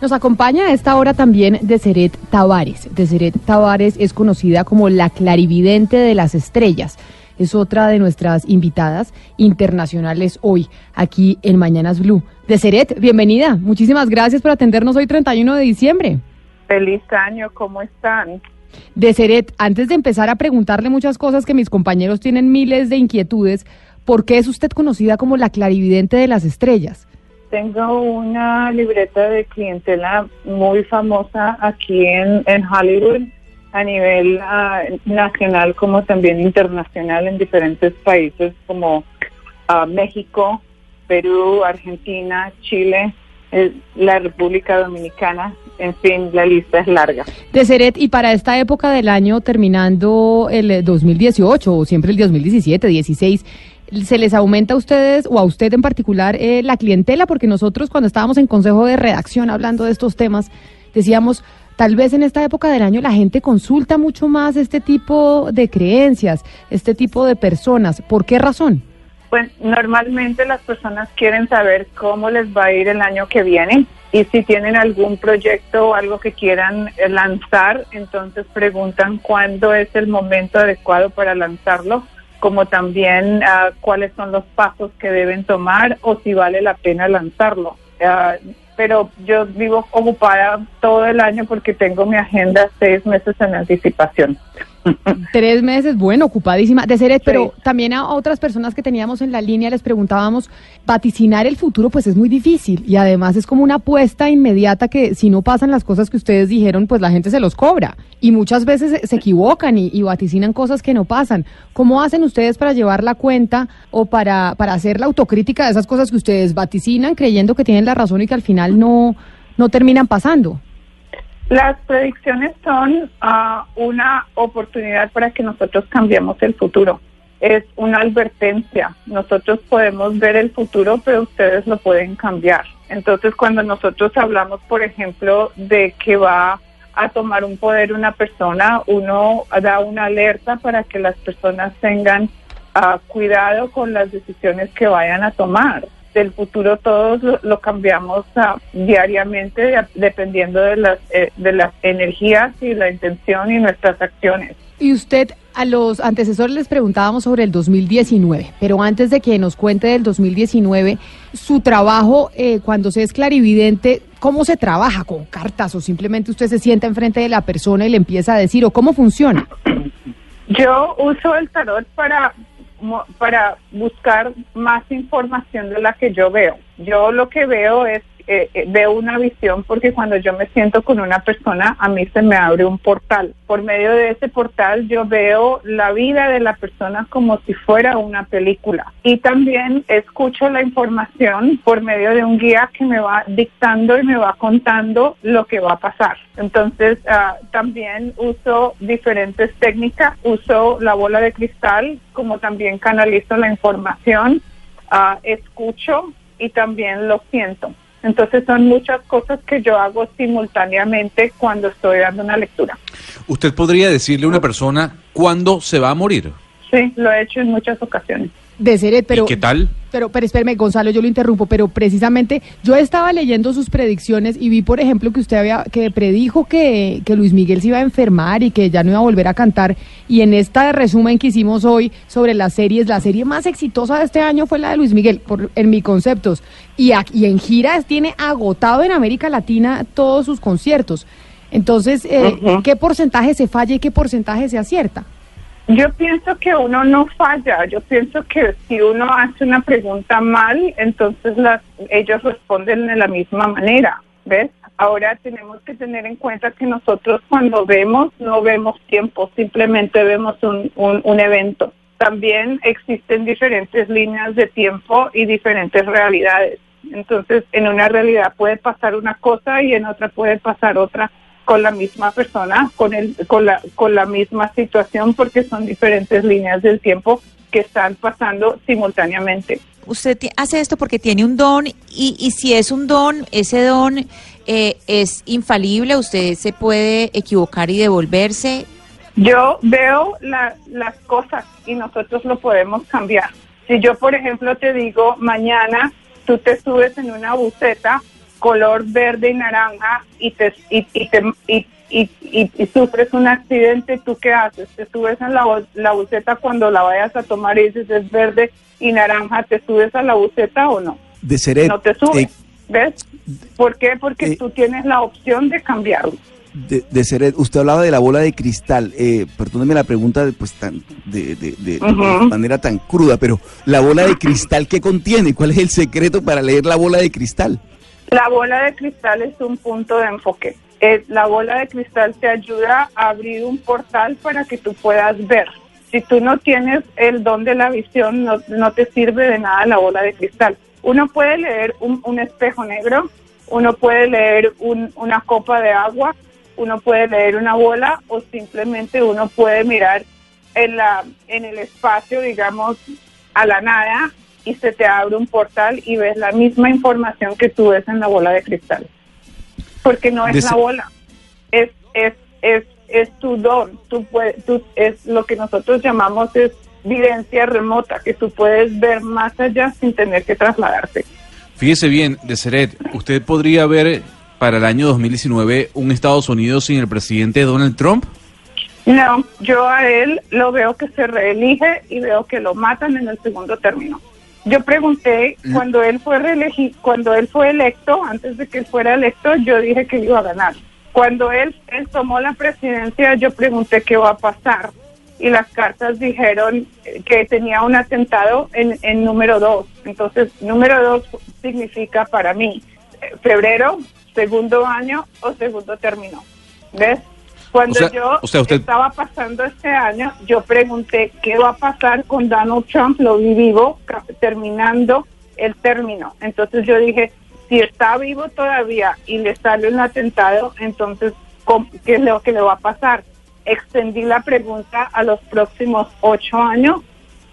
Nos acompaña a esta hora también Deseret Tavares. Deseret Tavares es conocida como la clarividente de las estrellas. Es otra de nuestras invitadas internacionales hoy, aquí en Mañanas Blue. Deseret, bienvenida. Muchísimas gracias por atendernos hoy 31 de diciembre. Feliz año, ¿cómo están? Deseret, antes de empezar a preguntarle muchas cosas que mis compañeros tienen miles de inquietudes, ¿por qué es usted conocida como la clarividente de las estrellas? Tengo una libreta de clientela muy famosa aquí en, en Hollywood a nivel ah, nacional como también internacional en diferentes países como ah, México, Perú, Argentina, Chile, eh, la República Dominicana, en fin, la lista es larga. De Seret, y para esta época del año, terminando el 2018 o siempre el 2017, 16, ¿se les aumenta a ustedes o a usted en particular eh, la clientela? Porque nosotros cuando estábamos en consejo de redacción hablando de estos temas, decíamos, tal vez en esta época del año la gente consulta mucho más este tipo de creencias, este tipo de personas. ¿Por qué razón? Pues normalmente las personas quieren saber cómo les va a ir el año que viene y si tienen algún proyecto o algo que quieran eh, lanzar, entonces preguntan cuándo es el momento adecuado para lanzarlo, como también uh, cuáles son los pasos que deben tomar o si vale la pena lanzarlo. Uh, pero yo vivo ocupada todo el año porque tengo mi agenda seis meses en anticipación. Tres meses, bueno, ocupadísima de ser, pero también a otras personas que teníamos en la línea les preguntábamos, vaticinar el futuro pues es muy difícil y además es como una apuesta inmediata que si no pasan las cosas que ustedes dijeron, pues la gente se los cobra y muchas veces se, equivocan y, y, vaticinan cosas que no pasan. ¿Cómo hacen ustedes para llevar la cuenta o para, para hacer la autocrítica de esas cosas que ustedes vaticinan creyendo que tienen la razón y que al final no, no terminan pasando? Las predicciones son uh, una oportunidad para que nosotros cambiemos el futuro. Es una advertencia. Nosotros podemos ver el futuro, pero ustedes lo pueden cambiar. Entonces, cuando nosotros hablamos, por ejemplo, de que va a tomar un poder una persona, uno da una alerta para que las personas tengan uh, cuidado con las decisiones que vayan a tomar del futuro todos lo, cambiamos uh, diariamente dependiendo de las, eh, de las energías y la intención y nuestras acciones. Y usted, a los antecesores les preguntábamos sobre el 2019, pero antes de que nos cuente del 2019, su trabajo eh, cuando se es clarividente, ¿cómo se trabaja? ¿Con cartas o simplemente usted se sienta enfrente de la persona y le empieza a decir o cómo funciona? Yo uso el tarot para para buscar más información de la que yo veo. Yo lo que veo es eh, eh, veo una visión porque cuando yo me siento con una persona, a mí se me abre un portal. Por medio de ese portal yo veo la vida de la persona como si fuera una película. Y también escucho la información por medio de un guía que me va dictando y me va contando lo que va a pasar. Entonces uh, también uso diferentes técnicas, uso la bola de cristal, como también canalizo la información, uh, escucho y también lo siento. Entonces son muchas cosas que yo hago simultáneamente cuando estoy dando una lectura. ¿Usted podría decirle a una persona cuándo se va a morir? Sí, lo he hecho en muchas ocasiones. De Seret, pero... ¿Y qué tal? Pero, pero espérame, Gonzalo, yo lo interrumpo, pero precisamente yo estaba leyendo sus predicciones y vi, por ejemplo, que usted había, que predijo que, que Luis Miguel se iba a enfermar y que ya no iba a volver a cantar. Y en esta resumen que hicimos hoy sobre las series, la serie más exitosa de este año fue la de Luis Miguel, por, en mis conceptos. Y, y en giras tiene agotado en América Latina todos sus conciertos. Entonces, eh, ¿qué porcentaje se falla y qué porcentaje se acierta? Yo pienso que uno no falla, yo pienso que si uno hace una pregunta mal, entonces las, ellos responden de la misma manera, ¿ves? Ahora tenemos que tener en cuenta que nosotros cuando vemos no vemos tiempo, simplemente vemos un, un, un evento. También existen diferentes líneas de tiempo y diferentes realidades. Entonces, en una realidad puede pasar una cosa y en otra puede pasar otra con la misma persona, con, el, con, la, con la misma situación, porque son diferentes líneas del tiempo que están pasando simultáneamente. Usted hace esto porque tiene un don y, y si es un don, ese don eh, es infalible, usted se puede equivocar y devolverse. Yo veo las cosas y nosotros lo podemos cambiar. Si yo, por ejemplo, te digo, mañana tú te subes en una buceta color verde y naranja y te, y, te, y, y, sufres un accidente, ¿tú qué haces? ¿Te subes en la, la buceta cuando la vayas a tomar y dices es verde y naranja, ¿te subes a la buceta o no? De Seret, No te subes, eh, ¿ves? ¿Por qué? Porque eh, tú tienes la opción de cambiarlo. de, de Seret, usted hablaba de la bola de cristal. Eh, perdóneme la pregunta de, pues, tan, de, de, de- manera tan cruda, pero la bola de cristal, ¿qué contiene? ¿Cuál es el secreto para leer la bola de cristal? La bola de cristal es un punto de enfoque. Eh, la bola de cristal te ayuda a abrir un portal para que tú puedas ver. Si tú no tienes el don de la visión, no, no te sirve de nada la bola de cristal. Uno puede leer un, un espejo negro, uno puede leer un- una copa de agua, uno puede leer una bola o simplemente uno puede mirar en, la, en el espacio, digamos, a la nada y se te abre un portal y ves la misma información que tú ves en la bola de cristal. Porque no es Des- la bola, es, es, es, es tu don, tú puedes, tú, es lo que nosotros llamamos es videncia remota, que tú puedes ver más allá sin tener que trasladarte. Fíjese bien, de Seret, usted podría ver para el año 2019 un Estados Unidos sin el presidente Donald Trump. No, yo a él lo veo que se reelige y veo que lo matan en el segundo término. Yo pregunté cuando él fue reelegi cuando él fue electo, antes de que él fuera electo, yo dije que iba a ganar. Cuando él, él tomó la presidencia, yo pregunté qué va a pasar y las cartas dijeron eh, que tenía un atentado en, en número dos. Entonces, número dos significa para mí eh, febrero, segundo año o segundo término. ¿Ves? Cuando O sea- yo o sea, usted- estaba pasando este año, yo pregunté qué va a pasar con Donald Trump, lo vi vivo, terminando el término. Entonces yo dije, si está vivo todavía y le sale un atentado, entonces, ¿cómo- ¿qué es lo que le va a pasar? Extendí la pregunta a los próximos ocho años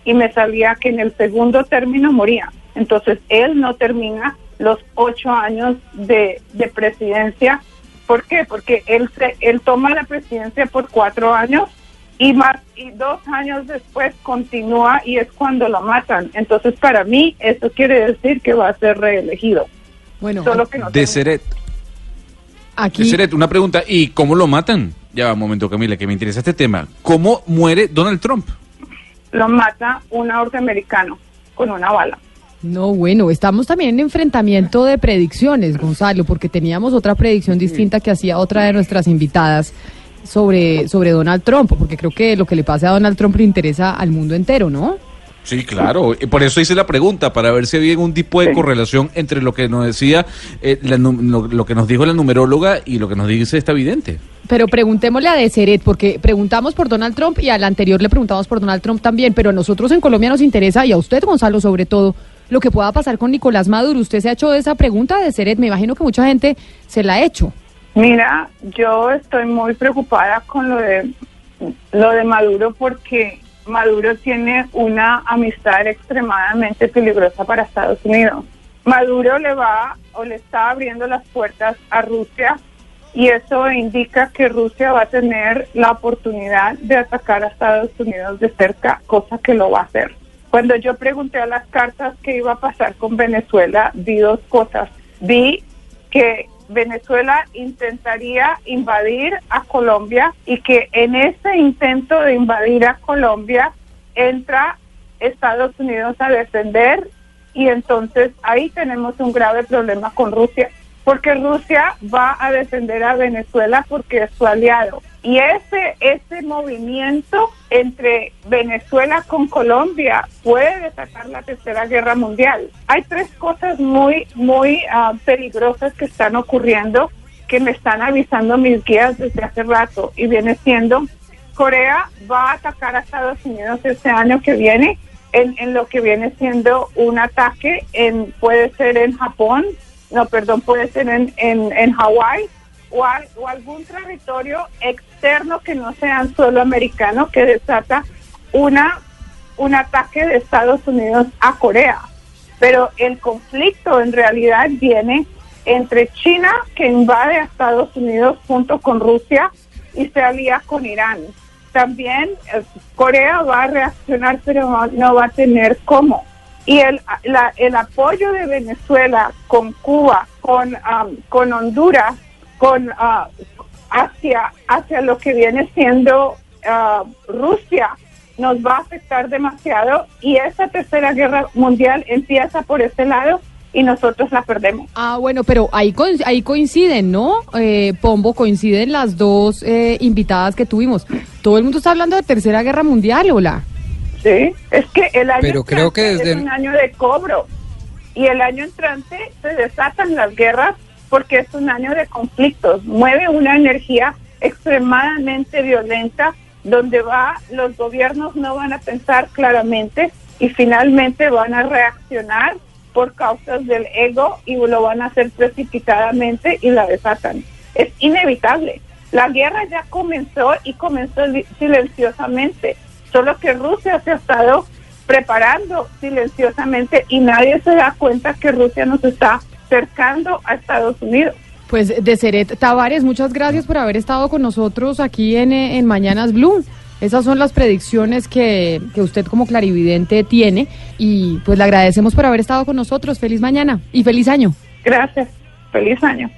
y me salía que en el segundo término moría. Entonces, él no termina los ocho años de, de presidencia. ¿Por qué? Porque él, se, él toma la presidencia por cuatro años y más y dos años después continúa y es cuando lo matan. Entonces, para mí, eso quiere decir que va a ser reelegido. Bueno, Solo que no De. Seret, de aquí Seret, una pregunta, ¿y cómo lo matan? Ya va un momento, Camila, que me interesa este tema. ¿Cómo muere Donald Trump? lo mata un norteamericano con una bala. No, bueno, estamos también en enfrentamiento de predicciones, Gonzalo, porque teníamos otra predicción distinta que hacía otra de nuestras invitadas sobre, sobre Donald Trump, porque creo que lo que le pasa a Donald Trump le interesa al mundo entero, ¿no? Sí, claro. Y por eso hice la pregunta, para ver si había algún tipo de Sí. correlación entre lo que nos decía, eh, la lo que nos dijo la numeróloga y lo que nos dice esta vidente. Pero preguntémosle a Deseret, porque preguntamos por Donald Trump y al anterior le preguntamos por Donald Trump también, pero a nosotros en Colombia nos interesa, y a usted, Gonzalo, sobre todo, lo que pueda pasar con Nicolás Maduro. ¿Usted se ha hecho esa pregunta, Deseret? Me imagino que mucha gente se la ha hecho. Mira, yo estoy muy preocupada con lo de lo de Maduro porque Maduro tiene una amistad extremadamente peligrosa para Estados Unidos. Maduro le va o le está abriendo las puertas a Rusia y eso indica que Rusia va a tener la oportunidad de atacar a Estados Unidos de cerca, cosa que lo va a hacer. Cuando yo pregunté a las cartas qué iba a pasar con Venezuela, vi dos cosas. Vi que Venezuela intentaría invadir a Colombia y que en ese intento de invadir a Colombia entra Estados Unidos a defender y entonces ahí tenemos un grave problema con Rusia porque Rusia va a defender a Venezuela porque es su aliado y ese ese movimiento entre Venezuela con Colombia puede desatar la tercera guerra mundial. Hay tres cosas muy muy ah, peligrosas que están ocurriendo que me están avisando mis guías desde hace rato y viene siendo Corea va a atacar a Estados Unidos este año que viene. en, en lo que viene siendo un ataque en puede ser en Japón, no, perdón, puede ser en, en, en Hawái o, o algún territorio que no sea solo americano que desata una un ataque de Estados Unidos a Corea. Pero el conflicto en realidad viene entre China, que invade a Estados Unidos junto con Rusia y se alía con Irán. También eh, Corea va a reaccionar, pero no, no va a tener cómo. Y el, la- el apoyo de Venezuela con Cuba, con, am, con Honduras, con ah, hacia, hacia lo que viene siendo ah, Rusia, nos va a afectar demasiado y esa tercera guerra mundial empieza por ese lado y nosotros la perdemos. Ah, bueno, pero ahí, ahí coinciden, ¿no? Eh, Pombo, coinciden las dos eh, invitadas que tuvimos. Todo el mundo está hablando de Tercera Guerra Mundial, hola. Sí, es que el año Pero creo que desde es un año de cobro y el año entrante se desatan las guerras porque es un año de conflictos, mueve una energía extremadamente violenta donde va los gobiernos no van a pensar claramente y finalmente van a reaccionar por causas del ego y lo van a hacer precipitadamente y la desatan. Es inevitable. La guerra ya comenzó y comenzó silenciosamente, solo que Rusia se ha estado preparando silenciosamente y nadie se da cuenta que Rusia nos está cercando a Estados Unidos. Pues Deseret Tavares, muchas gracias por haber estado con nosotros aquí en, eh, en Mañanas Blue. Esas son las predicciones que, que usted como clarividente tiene y pues le agradecemos por haber estado con nosotros. Feliz mañana y feliz año. Gracias. Feliz año.